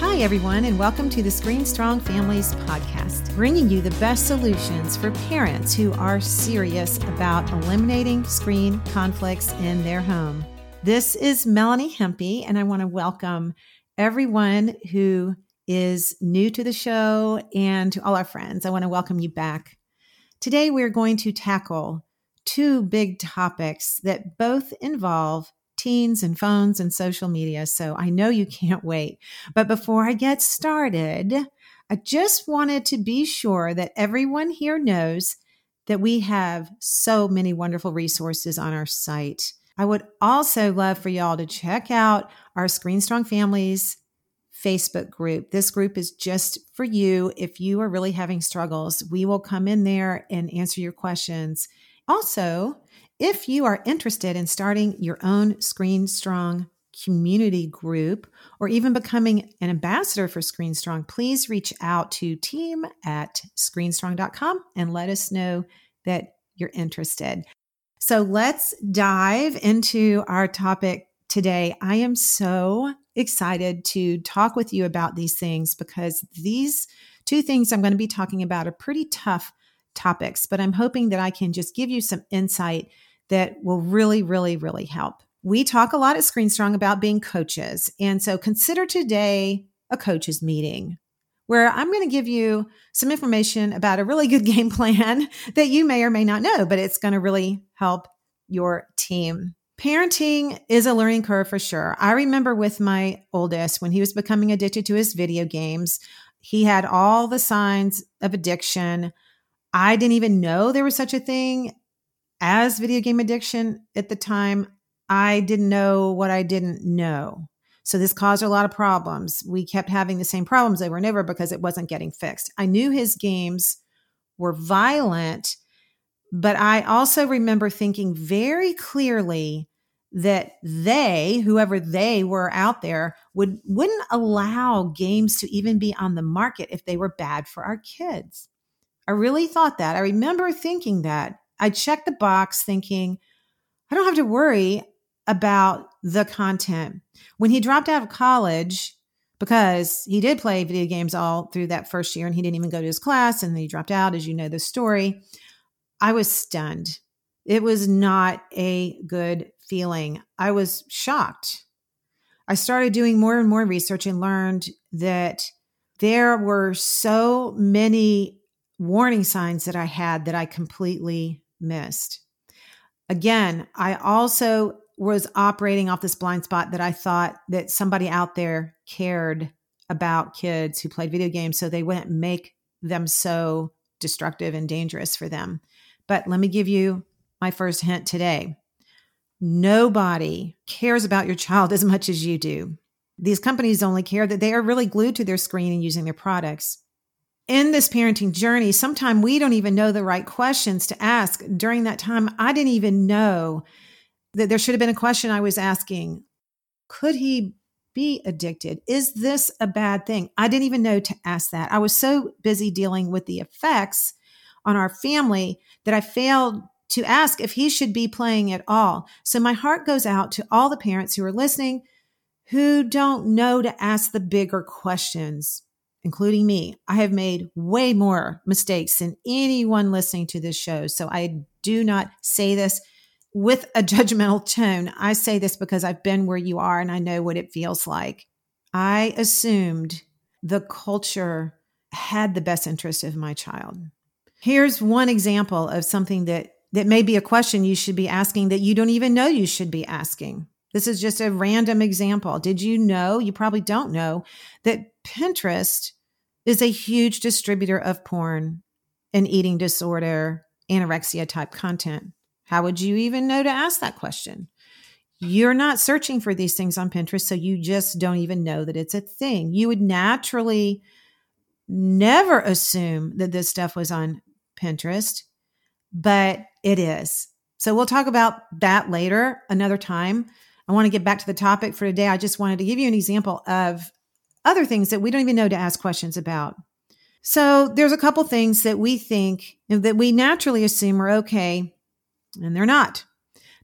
Hi, everyone, and welcome to the ScreenStrong Families podcast, bringing you the best solutions for parents who are serious about eliminating screen conflicts in their home. This is Melanie Hempe, and I want to welcome everyone who is new to the show and to all our friends. I want to welcome you back. Today, we're going to tackle two big topics that both involve teens and phones and social media. So I know you can't wait. But before I get started, I just wanted to be sure that everyone here knows that we have so many wonderful resources on our site. I would also love for y'all to check out our ScreenStrong Families Facebook group. This group is just for you. If you are really having struggles, we will come in there and answer your questions. Also, if you are interested in starting your own ScreenStrong community group or even becoming an ambassador for ScreenStrong, please reach out to team at screenstrong.com and let us know that you're interested. So let's dive into our topic today. I am so excited to talk with you about these things because these two things I'm going to be talking about are pretty tough topics, but I'm hoping that I can just give you some insight that will really, really, really help. We talk a lot at ScreenStrong about being coaches. And so consider today a coaches meeting where I'm going to give you some information about a really good game plan that you may or may not know, but it's going to really help your team. Parenting is a learning curve for sure. I remember with my oldest when he was becoming addicted to his video games, he had all the signs of addiction. I didn't even know there was such a thing as video game addiction at the time, I didn't know what I didn't know. So this caused a lot of problems. We kept having the same problems over and over because it wasn't getting fixed. I knew his games were violent, but I also remember thinking very clearly that they, whoever they were out there, would wouldn't allow games to even be on the market if they were bad for our kids. I really thought that. I remember thinking that I checked the box thinking, I don't have to worry about the content. When he dropped out of college, because he did play video games all through that first year and he didn't even go to his class and he dropped out, as you know the story, I was stunned. It was not a good feeling. I was shocked. I started doing more and more research and learned that there were so many warning signs that I had that I completely missed. Again, I also was operating off this blind spot that I thought that somebody out there cared about kids who played video games so they wouldn't make them so destructive and dangerous for them. But let me give you my first hint today. Nobody cares about your child as much as you do. These companies only care that they are really glued to their screen and using their products in this parenting journey, sometimes we don't even know the right questions to ask. During that time, I didn't even know that there should have been a question I was asking. Could he be addicted? Is this a bad thing? I didn't even know to ask that. I was so busy dealing with the effects on our family that I failed to ask if he should be playing at all. So my heart goes out to all the parents who are listening who don't know to ask the bigger questions including me, I have made way more mistakes than anyone listening to this show. So I do not say this with a judgmental tone. I say this because I've been where you are and I know what it feels like. I assumed the culture had the best interest of my child. Here's one example of something that that may be a question you should be asking that you don't even know you should be asking. This is just a random example. Did you know? You probably don't know that Pinterest is a huge distributor of porn and eating disorder, anorexia type content. How would you even know to ask that question? You're not searching for these things on Pinterest, so you just don't even know that it's a thing. You would naturally never assume that this stuff was on Pinterest, but it is. So we'll talk about that later, another time. I want to get back to the topic for today. I just wanted to give you an example of other things that we don't even know to ask questions about. So there's a couple things that we think that we naturally assume are okay, and they're not.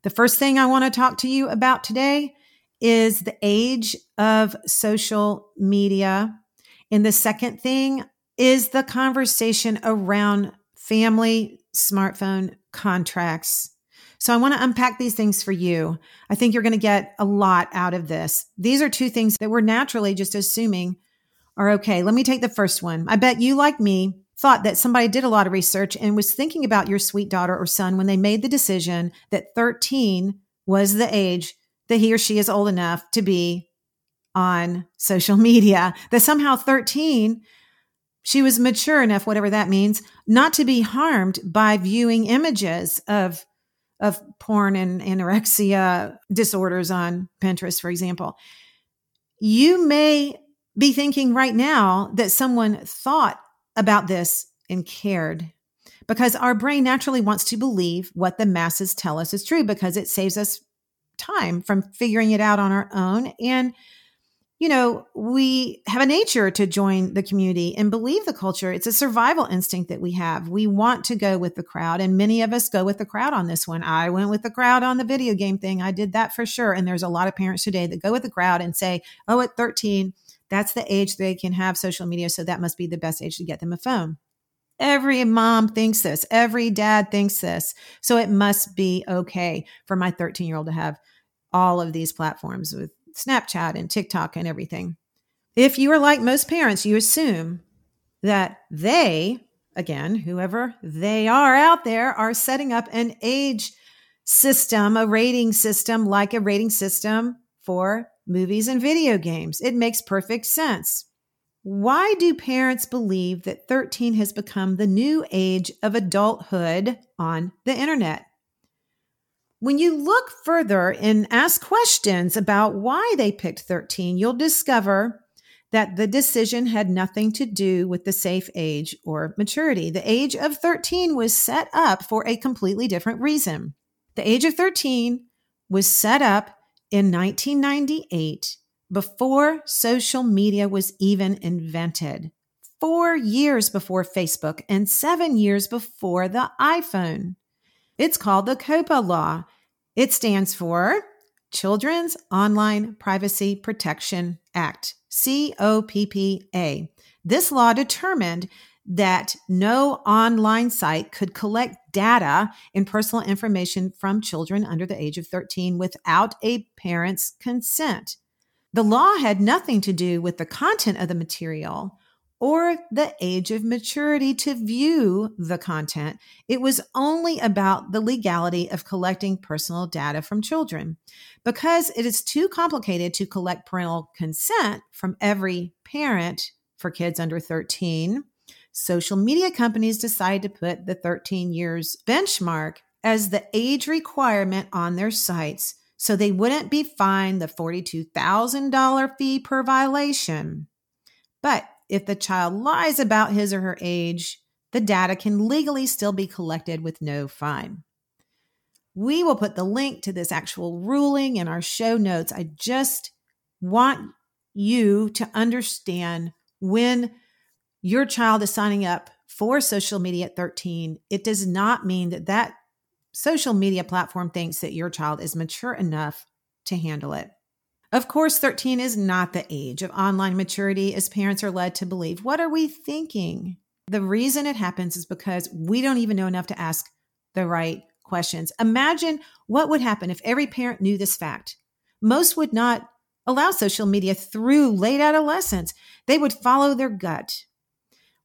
The first thing I want to talk to you about today is the age of social media. And the second thing is the conversation around family smartphone contracts. So I want to unpack these things for you. I think you're going to get a lot out of this. These are two things that we're naturally just assuming are okay. Let me take the first one. I bet you, like me, thought that somebody did a lot of research and was thinking about your sweet daughter or son when they made the decision that 13 was the age that he or she is old enough to be on social media, that somehow 13 she was mature enough, whatever that means, not to be harmed by viewing images of of porn and anorexia disorders on Pinterest, for example. You may be thinking right now that someone thought about this and cared because our brain naturally wants to believe what the masses tell us is true because it saves us time from figuring it out on our own and you know, we have a nature to join the community and believe the culture. It's a survival instinct that we have. We want to go with the crowd, and many of us go with the crowd on this one. I went with the crowd on the video game thing. I did that for sure. And there's a lot of parents today that go with the crowd and say, oh, at 13, that's the age they can have social media. So that must be the best age to get them a phone. Every mom thinks this, every dad thinks this. So it must be okay for my 13 year old to have all of these platforms with Snapchat and TikTok and everything. If you are like most parents, you assume that they, again, whoever they are out there, are setting up an age system, a rating system like a rating system for movies and video games. It makes perfect sense. Why do parents believe that 13 has become the new age of adulthood on the internet? When you look further and ask questions about why they picked 13, you'll discover that the decision had nothing to do with the safe age or maturity. The age of 13 was set up for a completely different reason. The age of 13 was set up in 1998 before social media was even invented, four years before Facebook and seven years before the iPhone. It's called the COPPA Law. It stands for Children's Online Privacy Protection Act, COPPA. This law determined that no online site could collect data and personal information from children under the age of 13 without a parent's consent. The law had nothing to do with the content of the material or the age of maturity to view the content. It was only about the legality of collecting personal data from children. Because it is too complicated to collect parental consent from every parent for kids under 13, social media companies decided to put the 13 years benchmark as the age requirement on their sites so they wouldn't be fined the $42,000 fee per violation. But if the child lies about his or her age, the data can legally still be collected with no fine. We will put the link to this actual ruling in our show notes. I just want you to understand when your child is signing up for social media at 13, it does not mean that that social media platform thinks that your child is mature enough to handle it. Of course, 13 is not the age of online maturity as parents are led to believe. What are we thinking? The reason it happens is because we don't even know enough to ask the right questions. Imagine what would happen if every parent knew this fact. Most would not allow social media through late adolescence, they would follow their gut.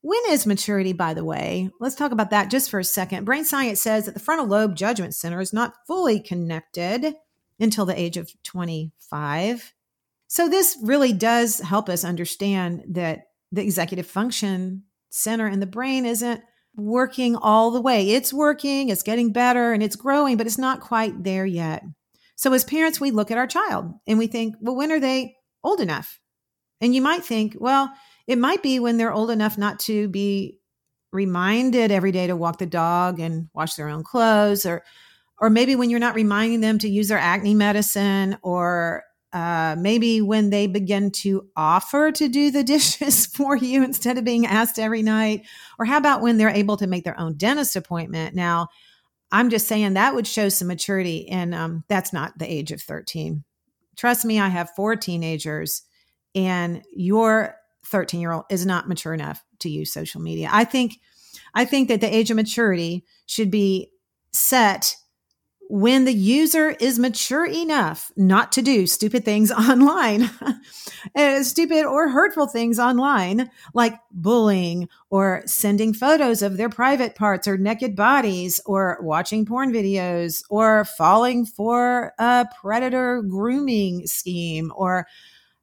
When is maturity, by the way? Let's talk about that just for a second. Brain science says that the frontal lobe judgment center is not fully connected until the age of 25. So, this really does help us understand that the executive function center in the brain isn't working all the way. It's working, it's getting better, and it's growing, but it's not quite there yet. So, as parents, we look at our child and we think, well, when are they old enough? And you might think, well, it might be when they're old enough not to be reminded every day to walk the dog and wash their own clothes or or maybe when you're not reminding them to use their acne medicine or uh, maybe when they begin to offer to do the dishes for you instead of being asked every night or how about when they're able to make their own dentist appointment now i'm just saying that would show some maturity and um, that's not the age of 13 Trust me, I have four teenagers, and your 13 year old is not mature enough to use social media. I think, I think that the age of maturity should be set when the user is mature enough not to do stupid things online, uh, stupid or hurtful things online, like bullying or sending photos of their private parts or naked bodies or watching porn videos or falling for a predator grooming scheme or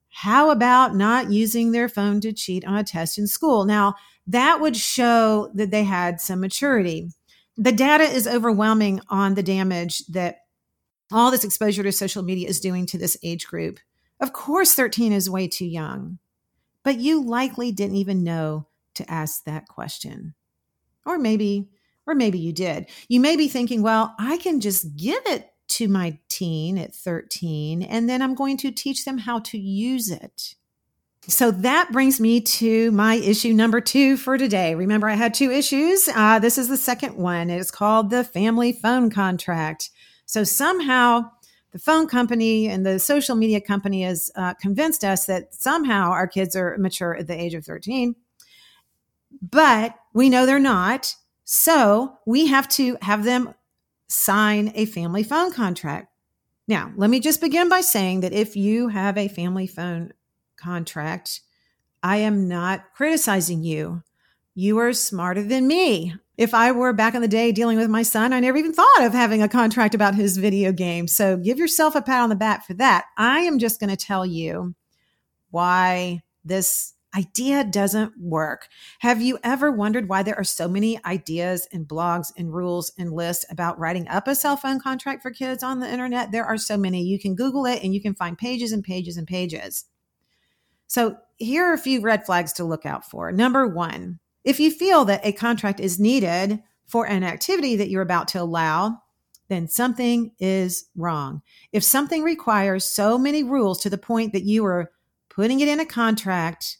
how about not using their phone to cheat on a test in school? Now, that would show that they had some maturity the data is overwhelming on the damage that all this exposure to social media is doing to this age group. Of course, 13 is way too young, but you likely didn't even know to ask that question. Or maybe, or maybe you did. You may be thinking, well, I can just give it to my teen at 13, and then I'm going to teach them how to use it. So that brings me to my issue number two for today. Remember, I had two issues. Uh, this is the second one. It's called the family phone contract. So somehow the phone company and the social media company has uh, convinced us that somehow our kids are mature at the age of 13. But we know they're not. So we have to have them sign a family phone contract. Now, let me just begin by saying that if you have a family phone contract. I am not criticizing you. You are smarter than me. If I were back in the day dealing with my son, I never even thought of having a contract about his video game. So give yourself a pat on the back for that. I am just going to tell you why this idea doesn't work. Have you ever wondered why there are so many ideas and blogs and rules and lists about writing up a cell phone contract for kids on the internet? There are so many. You can Google it and you can find pages and pages and pages. So here are a few red flags to look out for. Number one, if you feel that a contract is needed for an activity that you're about to allow, then something is wrong. If something requires so many rules to the point that you are putting it in a contract,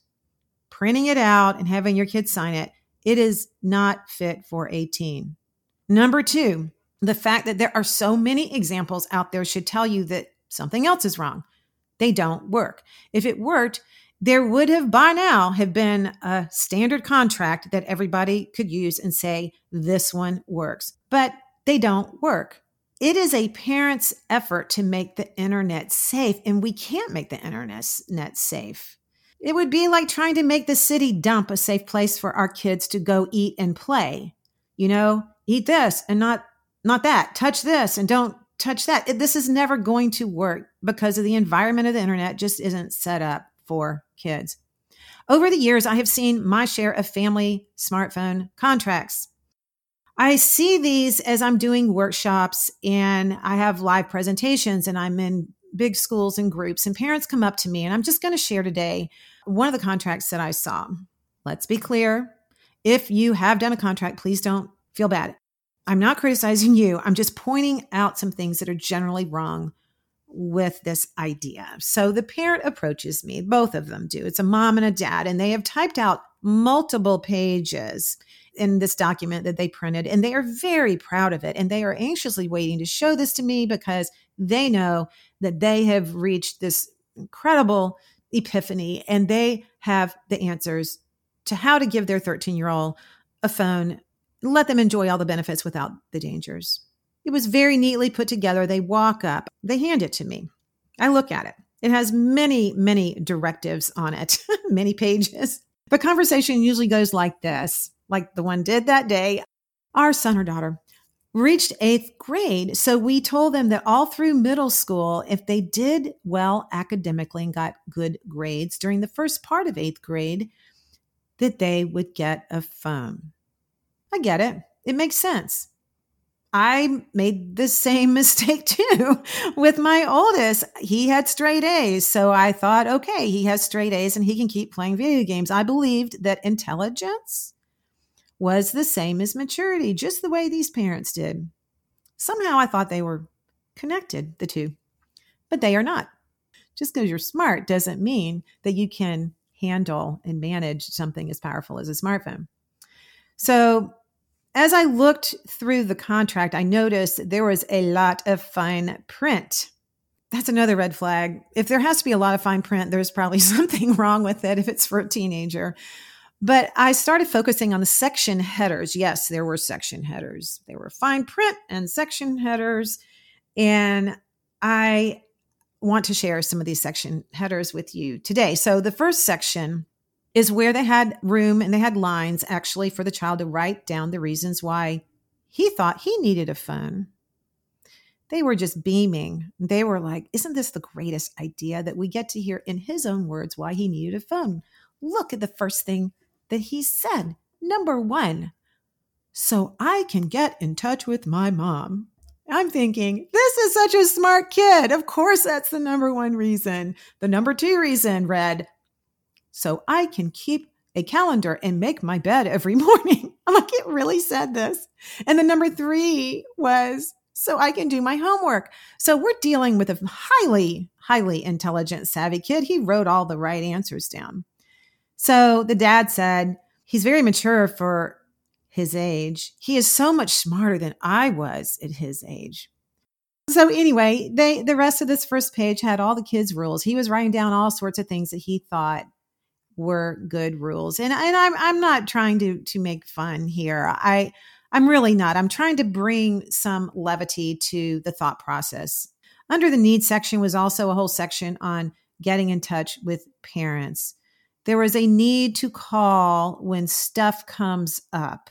printing it out, and having your kids sign it, it is not fit for 18. Number two, the fact that there are so many examples out there should tell you that something else is wrong. They don't work. If it worked, there would have by now have been a standard contract that everybody could use and say, this one works, but they don't work. It is a parent's effort to make the internet safe, and we can't make the internet safe. It would be like trying to make the city dump a safe place for our kids to go eat and play. You know, eat this and not not that. Touch this and don't touch that. This is never going to work because of the environment of the internet just isn't set up for kids. Over the years, I have seen my share of family smartphone contracts. I see these as I'm doing workshops and I have live presentations and I'm in big schools and groups, and parents come up to me. And I'm just going to share today one of the contracts that I saw. Let's be clear if you have done a contract, please don't feel bad. I'm not criticizing you. I'm just pointing out some things that are generally wrong with this idea. So the parent approaches me, both of them do. It's a mom and a dad, and they have typed out multiple pages in this document that they printed, and they are very proud of it. And they are anxiously waiting to show this to me because they know that they have reached this incredible epiphany and they have the answers to how to give their 13 year old a phone, let them enjoy all the benefits without the dangers. It was very neatly put together. They walk up, they hand it to me. I look at it. It has many, many directives on it, many pages. The conversation usually goes like this, like the one did that day. Our son or daughter reached eighth grade. So we told them that all through middle school, if they did well academically and got good grades during the first part of eighth grade, that they would get a phone. I get it. It makes sense. I made the same mistake too with my oldest. He had straight A's. So I thought, okay, he has straight A's and he can keep playing video games. I believed that intelligence was the same as maturity, just the way these parents did. Somehow I thought they were connected, the two, but they are not. Just because you're smart doesn't mean that you can handle and manage something as powerful as a smartphone. So as I looked through the contract, I noticed there was a lot of fine print. that's another red flag. If there has to be a lot of fine print, there's probably something wrong with it if it's for a teenager. But I started focusing on the section headers. Yes, there were section headers. There were fine print and section headers. And I want to share some of these section headers with you today. So the first section is where they had room and they had lines actually for the child to write down the reasons why he thought he needed a phone. They were just beaming. They were like, Isn't this the greatest idea that we get to hear in his own words why he needed a phone? Look at the first thing that he said. Number one, so I can get in touch with my mom. I'm thinking, this is such a smart kid. Of course, that's the number one reason. The number two reason read, so I can keep a calendar and make my bed every morning. I'm like, it really said this. And the number three was, so I can do my homework. So we're dealing with a highly, highly intelligent, savvy kid. He wrote all the right answers down. So the dad said, he's very mature for his age. He is so much smarter than I was at his age. So anyway, they the rest of this first page had all the kids' rules. He was writing down all sorts of things that he thought were good rules. And and I'm I'm not trying to to make fun here. I I'm really not. I'm trying to bring some levity to the thought process. Under the needs section was also a whole section on getting in touch with parents. There was a need to call when stuff comes up.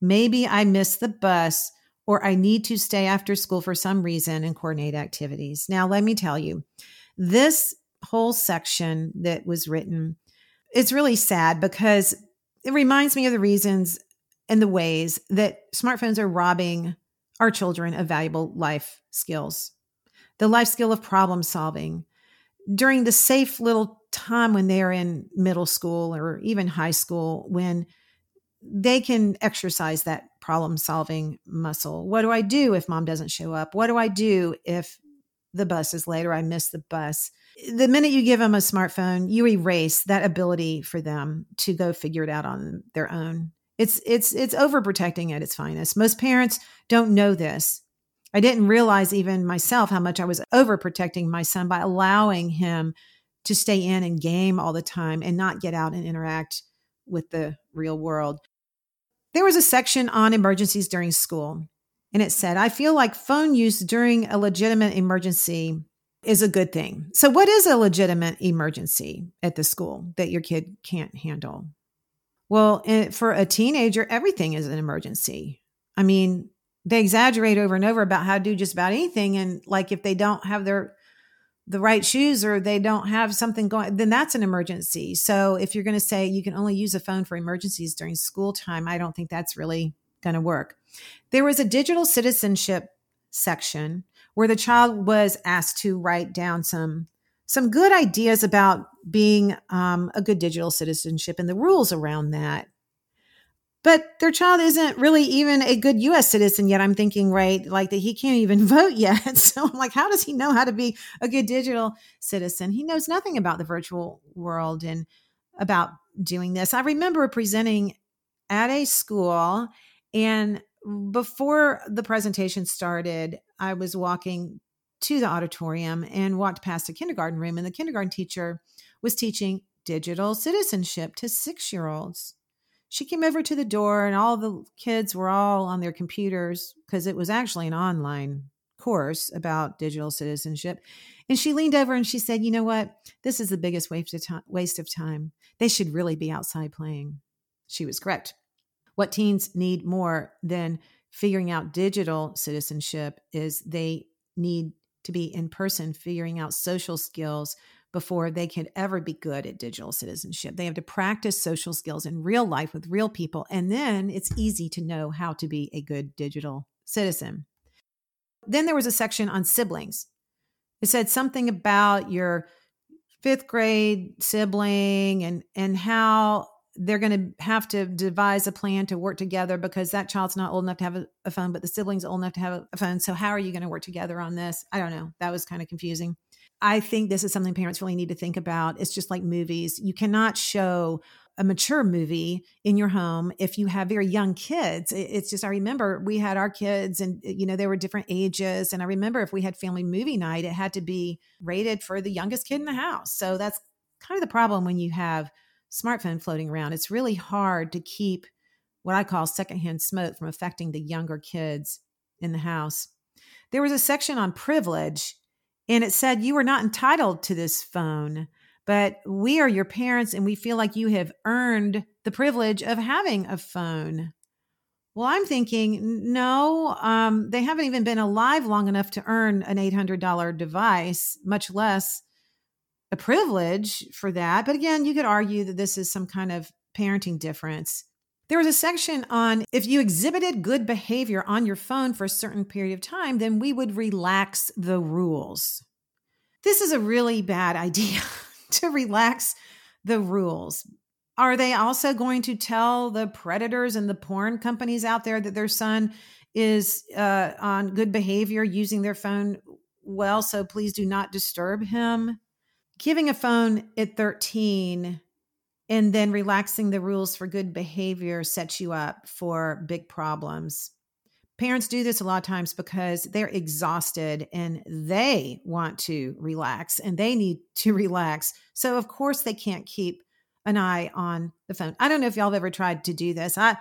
Maybe I missed the bus or I need to stay after school for some reason and coordinate activities. Now, let me tell you, this whole section that was written is really sad because it reminds me of the reasons and the ways that smartphones are robbing our children of valuable life skills. The life skill of problem solving, during the safe little time when they're in middle school or even high school when they can exercise that problem solving muscle. What do I do if mom doesn't show up? What do I do if the bus is late or I miss the bus? The minute you give them a smartphone, you erase that ability for them to go figure it out on their own. It's it's it's overprotecting at its finest. Most parents don't know this. I didn't realize even myself how much I was overprotecting my son by allowing him to stay in and game all the time and not get out and interact with the real world. There was a section on emergencies during school, and it said, I feel like phone use during a legitimate emergency is a good thing. So, what is a legitimate emergency at the school that your kid can't handle? Well, eh, for a teenager, everything is an emergency. I mean, they exaggerate over and over about how to do just about anything and like if they don't have their the right shoes or they don't have something going then that's an emergency so if you're going to say you can only use a phone for emergencies during school time i don't think that's really going to work there was a digital citizenship section where the child was asked to write down some some good ideas about being um, a good digital citizenship and the rules around that but their child isn't really even a good US citizen yet. I'm thinking, right, like that he can't even vote yet. So I'm like, how does he know how to be a good digital citizen? He knows nothing about the virtual world and about doing this. I remember presenting at a school and before the presentation started, I was walking to the auditorium and walked past a kindergarten room, and the kindergarten teacher was teaching digital citizenship to six year olds she came over to the door and all the kids were all on their computers because it was actually an online course about digital citizenship. And she leaned over and she said, You know what? This is the biggest waste of time. Waste of time. They should really be outside playing. She was correct. What teens need more than figuring out digital citizenship is they need to be in person, figuring out social skills, before they can ever be good at digital citizenship. They have to practice social skills in real life with real people, and then it's easy to know how to be a good digital citizen. Then there was a section on siblings. It said something about your fifth grade sibling and and how they're going to have to devise a plan to work together because that child's not old enough to have a, a phone, but the sibling's old enough to have a, phone. So how are you going to work together on this? I don't know. That was kind of confusing. I think this is something parents really need to think about. It's just like movies. You cannot show a mature movie in your home if you have very young kids it's just i remember we had our kids and uh, you know they were different ages and i remember if we had family movie night it had to be rated for the youngest kid in the house so that's kind of the problem when you have smartphone floating around it's really hard to keep what i call secondhand smoke from affecting the younger kids in the house there was a section on privilege and it said you are not entitled to this phone but we are your parents and we feel like you have earned the privilege of having a phone. Well, I'm thinking, no, um, they haven't even been alive long enough to earn an $800 device, much less a privilege for that. But again, you could argue that this is some kind of parenting difference. There was a section on if you exhibited good behavior on your phone for a certain period of time, then we would relax the rules. This is a really bad idea. to relax the rules. Are they also going to tell the predators and the porn companies out there that their son is uh, on good behavior using their phone well? So please do not disturb him. Giving a phone at 13 and then relaxing the rules for good behavior sets you up for big problems. Parents do this a lot of times because they're exhausted and they want to relax and they need to relax. So, of course, they can't keep an eye on the phone. I don't know if y'all have ever tried to do this. I,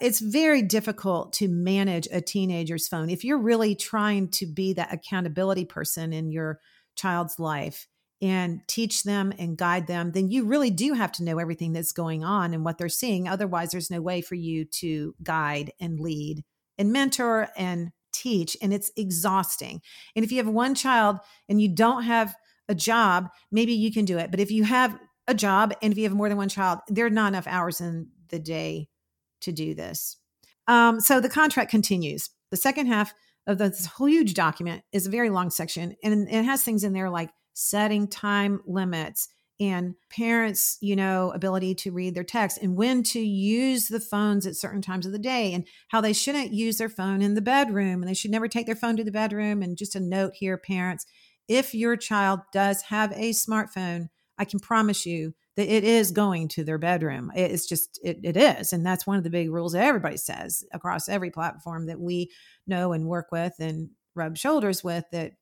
it's very difficult to manage a teenager's phone. If you're really trying to be that accountability person in your child's life and teach them and guide them, then you really do have to know everything that's going on and what they're seeing. Otherwise, there's no way for you to guide and lead and mentor and teach and it's exhausting. And if you have one child and you don't have a job, maybe you can do it. But if you have a job and if you have more than one child, there are not enough hours in the day to do this. Um, so the contract continues. The second half of this huge document is a very long section and it has things in there like setting time limits and parents you know ability to read their text and when to use the phones at certain times of the day and how they shouldn't use their phone in the bedroom and they should never take their phone to the bedroom. And just a note here parents if your child does have a smartphone i can promise you that it is going to their bedroom. It's just it, it is. And that's one of the big rules that everybody says across every platform that we know and work with and rub shoulders with that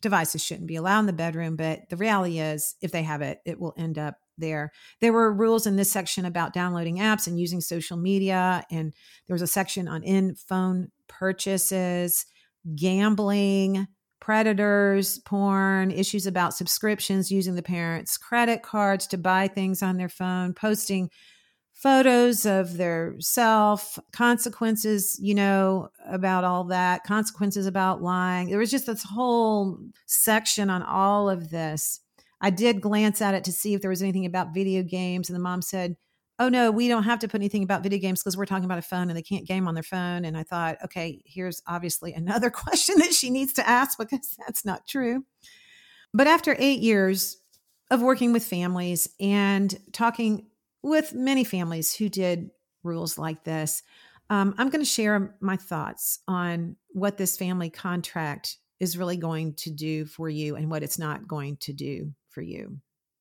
devices shouldn't be allowed in the bedroom, but the reality is, if they have it, it will end up there. There were rules in this section about downloading apps and using social media, and there was a section on in phone purchases, gambling, predators, porn, issues about subscriptions, using the parents' credit cards to buy things on their phone, posting photos of their self, consequences, you know, about all that, consequences about lying. There was just this whole section on all of this. I did glance at it to see if there was anything about video games, and the mom said, Oh, no, we don't have to put anything about video games because we're talking about a phone and they can't game on their phone. And I thought, okay, here's obviously another question that she needs to ask because that's not true. But after eight years of working with families and talking with many families who did rules like this. Um, I'm going to share my thoughts on what this family contract is really going to do for you and what it's not going to do for you.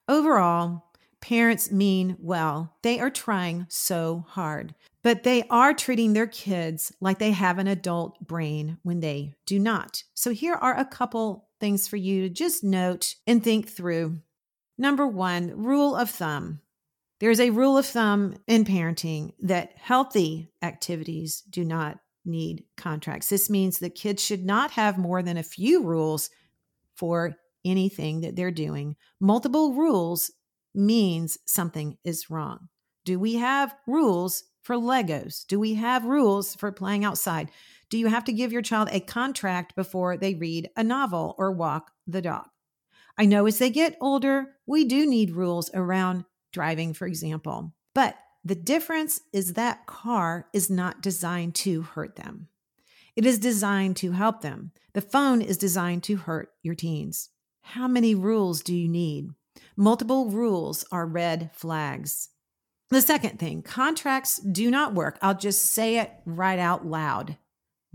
Overall, parents mean well. They are trying so hard, but they are treating their kids like they have an adult brain when they do not. So, here are a couple things for you to just note and think through. Number one, rule of thumb there's a rule of thumb in parenting that healthy activities do not need contracts. This means that kids should not have more than a few rules for anything that they're doing. Multiple rules means something is wrong. Do we have rules for Legos? Do we have rules for playing outside? Do you have to give your child a contract before they read a novel or walk the dog? I know as they get older, we do need rules around driving, for example. But the difference is that car is not designed to hurt them. It is designed to help them. The phone is designed to hurt your teens. How many rules do you need? Multiple rules are red flags. The second thing contracts do not work. I'll just say it right out loud.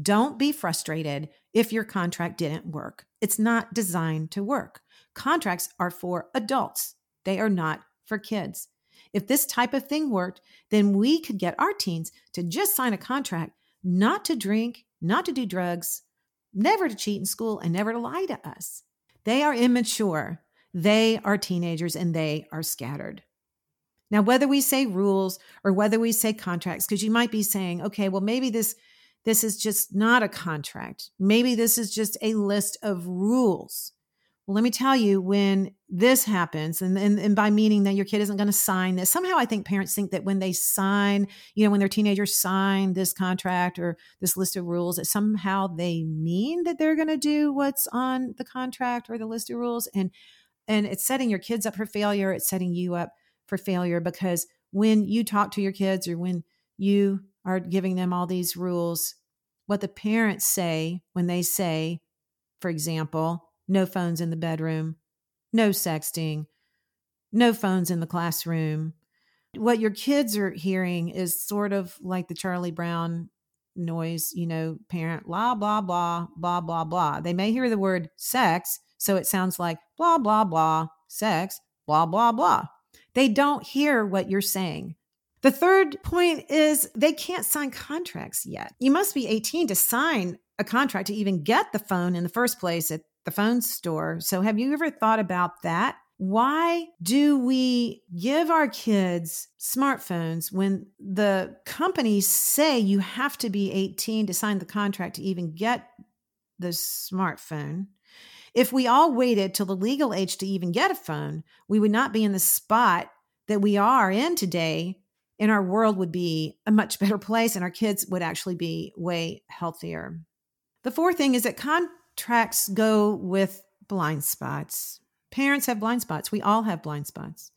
Don't be frustrated if your contract didn't work. It's not designed to work. Contracts are for adults, they are not for kids. If this type of thing worked, then we could get our teens to just sign a contract not to drink, not to do drugs, never to cheat in school, and never to lie to us. They are immature. They are teenagers and they are scattered. Now, whether we say rules or whether we say contracts, because you might be saying, okay, well, maybe this this is just not a contract. Maybe this is just a list of rules. Well, let me tell you, when this happens, and, and, and by meaning that your kid isn't going to sign this, somehow I think parents think that when they sign, you know, when their teenagers sign this contract or this list of rules, that somehow they mean that they're going to do what's on the contract or the list of rules. And and it's setting your kids up for failure. It's setting you up for failure because when you talk to your kids or when you are giving them all these rules, what the parents say when they say, for example, no phones in the bedroom, no sexting, no phones in the classroom. What your kids are hearing is sort of like the Charlie Brown noise, you know, parent, blah, blah, blah, blah, blah, blah. They may hear the word sex, so it sounds like blah, blah, blah, sex, blah, blah, blah. They don't hear what you're saying. The third point is they can't sign contracts yet. You must be 18 to sign a contract to even get the phone in the first place at the phone store. So, have you ever thought about that? Why do we give our kids smartphones when the companies say you have to be 18 to sign the contract to even get the smartphone? If we all waited till the legal age to even get a phone, we would not be in the spot that we are in today and our world would be a much better place and our kids would actually be way healthier. The fourth thing is that con- tracks go with blind spots. Parents have blind spots. We all have blind spots.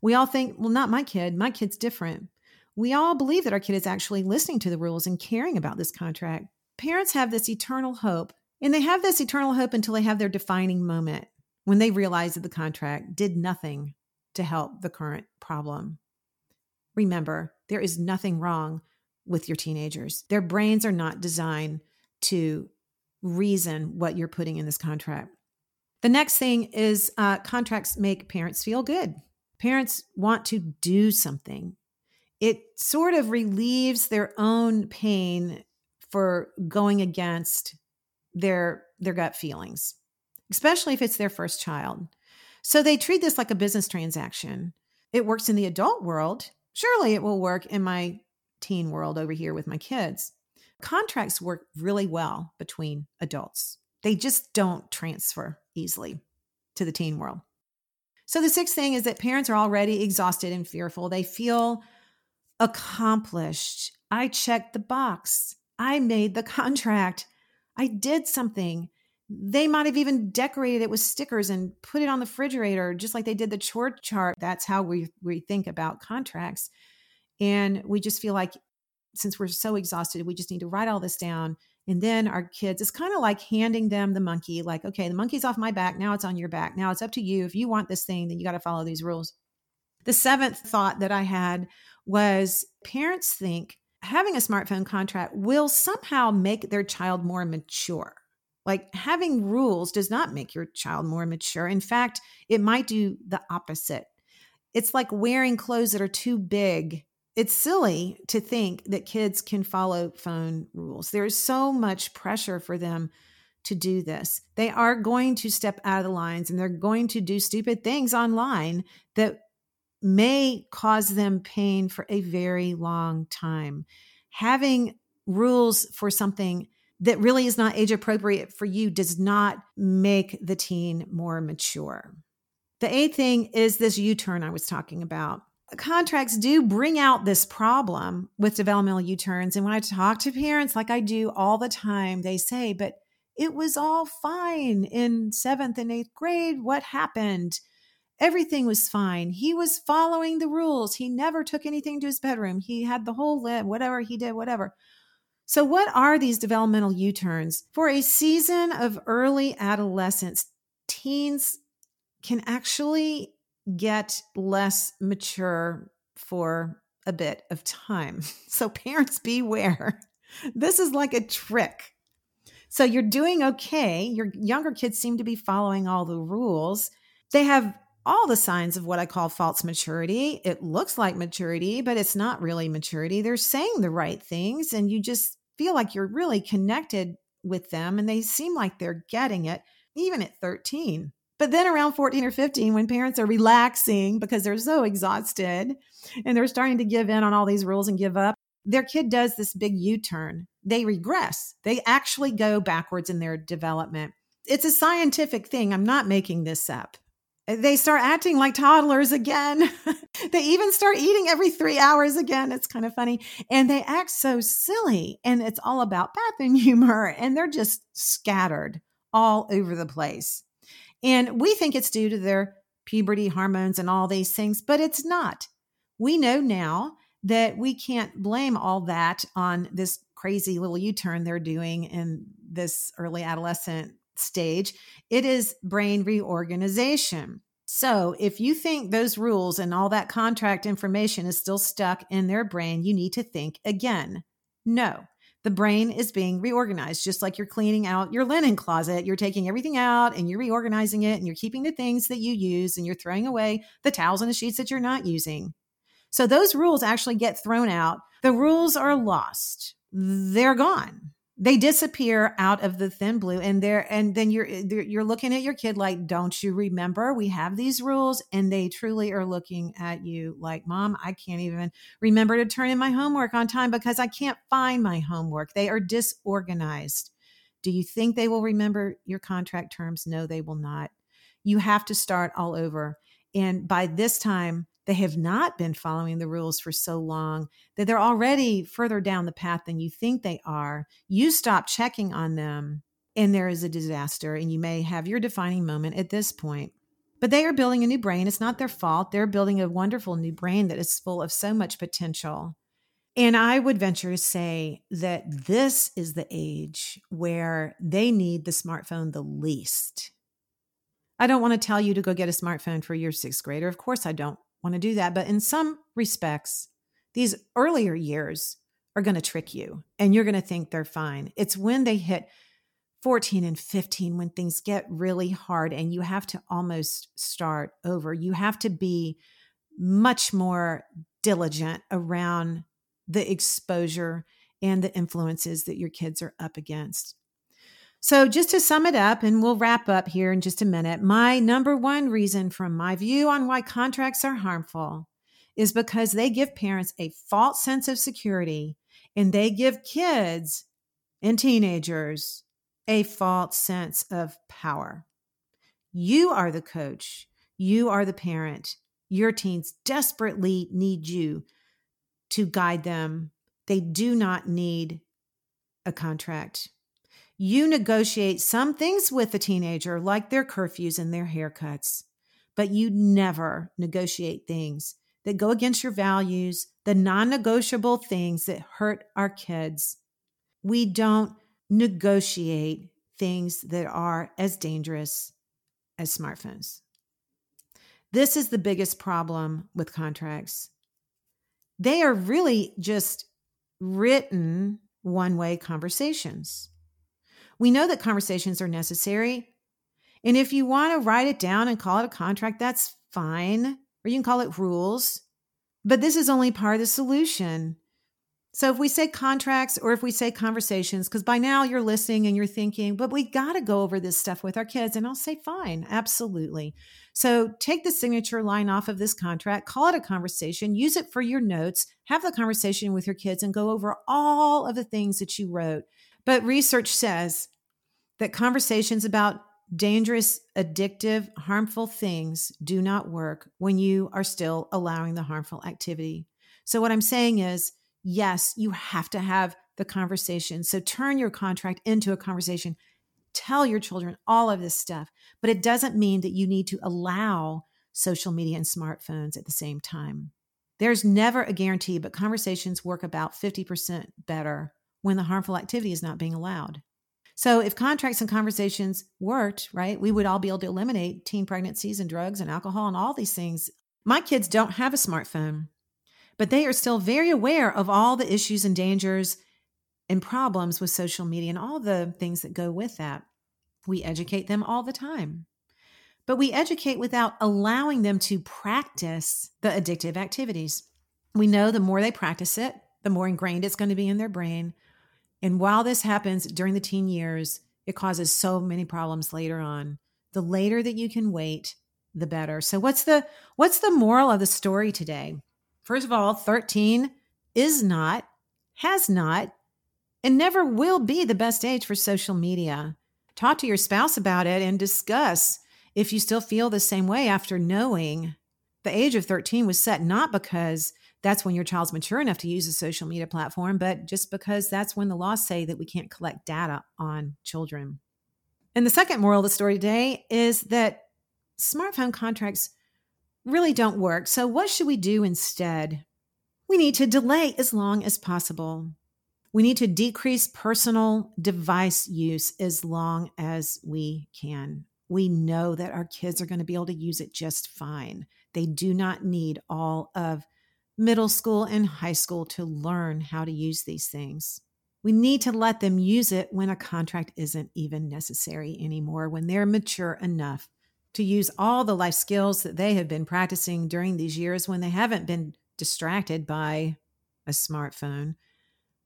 We all think, well, not my kid. My kid's different. We all believe that our kid is actually listening to the rules and caring about this contract. Parents have this eternal hope, and they have this eternal hope until they have their defining moment when they realize that the contract did nothing to help the current problem. Remember, there is nothing wrong with your teenagers. Their brains are not designed to reason what you're putting in this contract. The next thing is uh, contracts make parents feel good. Parents want to do something. It sort of relieves their own pain for going against their their gut feelings, especially if it's their first child. So they treat this like a business transaction. It works in the adult world. Surely it will work in my teen world over here with my kids contracts work really well between adults. They just don't transfer easily to the teen world. So, the sixth thing is that parents are already exhausted and fearful. They feel accomplished. I checked the box. I made the contract. I did something. They might have even decorated it with stickers and put it on the refrigerator, just like they did the chore chart. That's how we, we think about contracts. And we just feel like since we're so exhausted, we just need to write all this down. And then our kids, it's kind of like handing them the monkey, like, okay, the monkey's off my back. Now it's on your back. Now it's up to you. If you want this thing, then you got to follow these rules. The seventh thought that I had was parents think having a smartphone contract will somehow make their child more mature. Like having rules does not make your child more mature. In fact, it might do the opposite. It's like wearing clothes that are too big it's silly to think that kids can follow phone rules. There's so much pressure for them to do this. They are going to step out of the lines and they're going to do stupid things online that may cause them pain for a very long time. Having rules for something that really is not age appropriate for you does not make the teen more mature. The eighth thing is this U turn I was talking about contracts do bring out this problem with developmental U turns. And when I talk to parents, like I do all the time, they say, but it was all fine in seventh and eighth grade. What happened? Everything was fine. He was following the rules. He never took anything to his bedroom. He had the whole lid, whatever he did, whatever. So, what are these developmental U turns? For a season of early adolescence, teens can actually get less mature for a bit of time. So, parents beware. This is like a trick. So you're doing okay. Your younger kids seem to be following all the rules. They have all the signs of what I call false maturity. It looks like maturity, but it's not really maturity. They're saying the right things, and you just feel like you're really connected with them, and they seem like they're getting it, even at 13. But then around 14 or 15, when parents are relaxing because they're so exhausted and they're starting to give in on all these rules and give up, their kid does this big U turn. They regress, they actually go backwards in their development. It's a scientific thing. I'm not making this up. Uh, they start acting like toddlers again. they even start eating every three hours again. It's kind of funny. And they act so silly. And it's all about bathroom humor. And they're just scattered all over the place. And we think it's due to their puberty hormones and all these things, but it's not. We know now that we can't blame all that on this crazy little U turn they're doing in this early adolescent stage. It is brain reorganization. So, if you think those rules and all that contract information is still stuck in their brain, you need to think again. No, the brain is being reorganized, just like you're cleaning out your linen closet. You're taking everything out and you're reorganizing it and you're keeping the things that you use and you're throwing away the towels and the sheets that you're not using. So those rules actually get thrown out. The rules are lost. They're gone. They disappear out of the thin blue and there and then you're you're looking at your kid like don't you remember we have these rules and they truly are looking at you like mom I can't even remember to turn in my homework on time because I can't find my homework. They are disorganized. Do you think they will remember your contract terms? No, they will not. You have to start all over. And by this time, they have not been following the rules for so long that they're already further down the path than you think they are. You stop checking on them, and there is a disaster, and you may have your defining moment at this point. But they are building a new brain. It's not their fault. They're building a wonderful new brain that is full of so much potential. And I would venture to say that this is the age where they need the smartphone the least. I don't want to tell you to go get a smartphone for your sixth grader. Of course, I don't want to do that. But in some respects, these earlier years are going to trick you and you're going to think they're fine. It's when they hit 14 and 15 when things get really hard and you have to almost start over. You have to be much more diligent around the exposure and the influences that your kids are up against. So, just to sum it up, and we'll wrap up here in just a minute, my number one reason from my view on why contracts are harmful is because they give parents a false sense of security and they give kids and teenagers a false sense of power. You are the coach, you are the parent. Your teens desperately need you to guide them. They do not need a contract. You negotiate some things with a teenager, like their curfews and their haircuts, but you never negotiate things that go against your values, the non negotiable things that hurt our kids. We don't negotiate things that are as dangerous as smartphones. This is the biggest problem with contracts. They are really just written one way conversations. We know that conversations are necessary. And if you want to write it down and call it a contract, that's fine. Or you can call it rules. But this is only part of the solution. So if we say contracts or if we say conversations, because by now you're listening and you're thinking, but we got to go over this stuff with our kids. And I'll say, fine, absolutely. So take the signature line off of this contract, call it a conversation, use it for your notes, have the conversation with your kids, and go over all of the things that you wrote. But research says that conversations about dangerous, addictive, harmful things do not work when you are still allowing the harmful activity. So, what I'm saying is, yes, you have to have the conversation. So, turn your contract into a conversation. Tell your children all of this stuff, but it doesn't mean that you need to allow social media and smartphones at the same time. There's never a guarantee, but conversations work about 50% better when the harmful activity is not being allowed. So if contracts and conversations worked, right, we would all be able to eliminate teen pregnancies and drugs and alcohol and all these things. My kids don't have a smartphone, but they are still very aware of all the issues and dangers and problems with social media and all the things that go with that. We educate them all the time. But we educate without allowing them to practice the addictive activities. We know the more they practice it, the more ingrained it's going to be in their brain. And while this happens during the teen years, it causes so many problems later on. The later that you can wait, the better. So what's the what's the moral of the story today? First of all, 13 is not, has not, and never will be the best age for social media. Talk to your spouse about it and discuss if you still feel the same way after knowing the age of 13 was set not because that's when your child's mature enough to use a social media platform, but just because that's when the laws say that we can't collect data on children. And the second moral of the story today is that smartphone contracts really don't work. So, what should we do instead? We need to delay as long as possible. We need to decrease personal device use as long as we can. We know that our kids are going to be able to use it just fine. They do not need all of middle school and high school to learn how to use these things. We need to let them use it when a contract isn't even necessary anymore, when they're mature enough to use all the life skills that they have been practicing during these years when they haven't been distracted by a smartphone.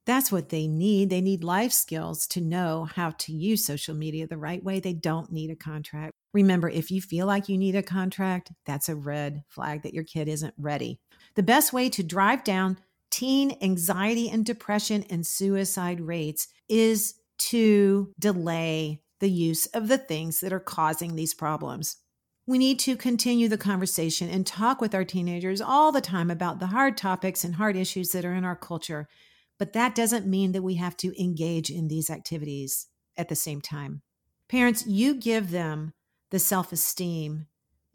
That's what they need. They need life skills to know how to use social media the right way. They don't need a contract. Remember, if you feel like you need a contract, that's a red flag that your kid isn't ready. The best way to drive down teen anxiety and depression and suicide rates is to delay the use of the things that are causing these problems. We need to continue the conversation and talk with our teenagers all the time about the hard topics and hard issues that are in our culture. But that doesn't mean that we have to engage in these activities at the same time. Parents, you give them the self esteem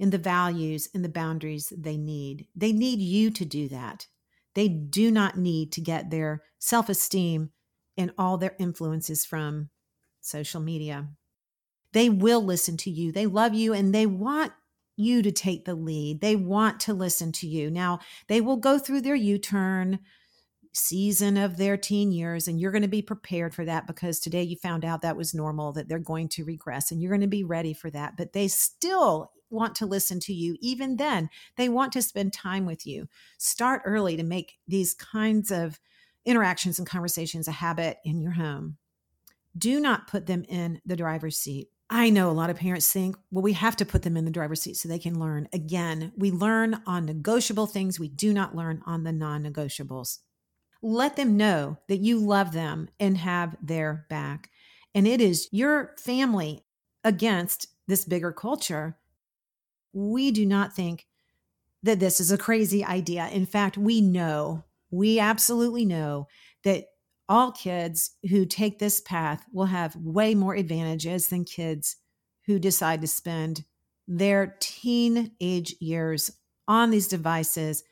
and the values and the boundaries they need. They need you to do that. They do not need to get their self esteem and all their influences from social media. They will listen to you. They love you and they want you to take the lead. They want to listen to you. Now, they will go through their U turn season of their teen years, and you're going to be prepared for that because today you found out that was normal, that they're going to regress, and you're going to be ready for that. But they still want to listen to you. Even then, they want to spend time with you. Start early to make these kinds of interactions and conversations a habit in your home do not put them in the driver's seat. I know a lot of parents think, well, we have to put them in the driver's seat so they can learn. Again, we learn on negotiable things, we do not learn on the non negotiables. Let them know that you love them and have their back. And it is your family against this bigger culture. We do not think that this is a crazy idea. In fact, we know, we absolutely know that all kids who take this path will have way more advantages than kids who decide to spend their teenage years on these devices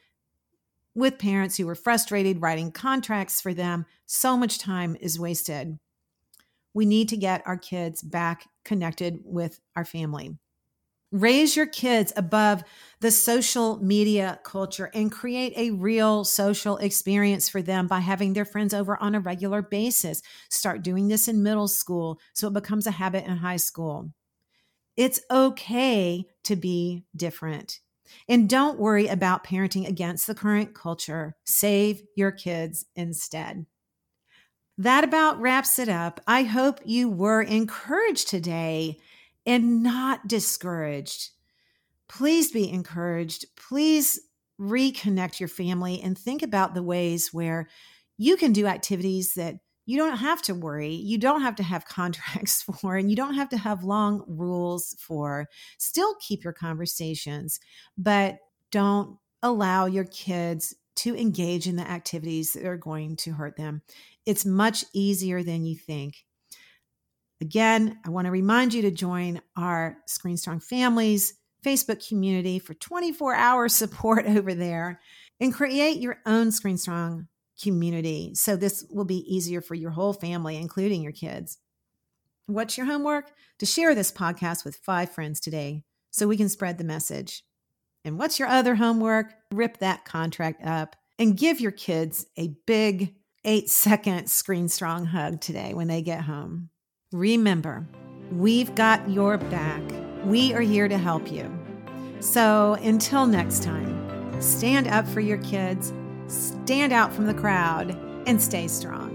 with parents who are frustrated writing contracts for them. So much time is wasted. We need to get our kids back connected with our family. Raise your kids above the social media culture and create a real social experience for them by having their friends over on a regular basis. Start doing this in middle school so it becomes a habit in high school. It's okay to be different. And don't worry about parenting against the current culture. Save your kids instead. That about wraps it up. I hope you were encouraged today and not discouraged. Please be encouraged. Please reconnect your family and think about the ways where you can do activities that you don't have to worry. You don't have to have contracts for, and you don't have to have long rules for. Still keep your conversations, but don't allow your kids to engage in the activities that are going to hurt them. It's much easier than you think. Again, I want to remind you to join our ScreenStrong Families Facebook community for 24 hour support over there and create your own ScreenStrong community. So this will be easier for your whole family, including your kids. What's your homework? To share this podcast with five friends today so we can spread the message. And what's your other homework? Rip that contract up and give your kids a big eight second ScreenStrong hug today when they get home. Remember, we've got your back. We are here to help you. So until next time, stand up for your kids, stand out from the crowd, and stay strong.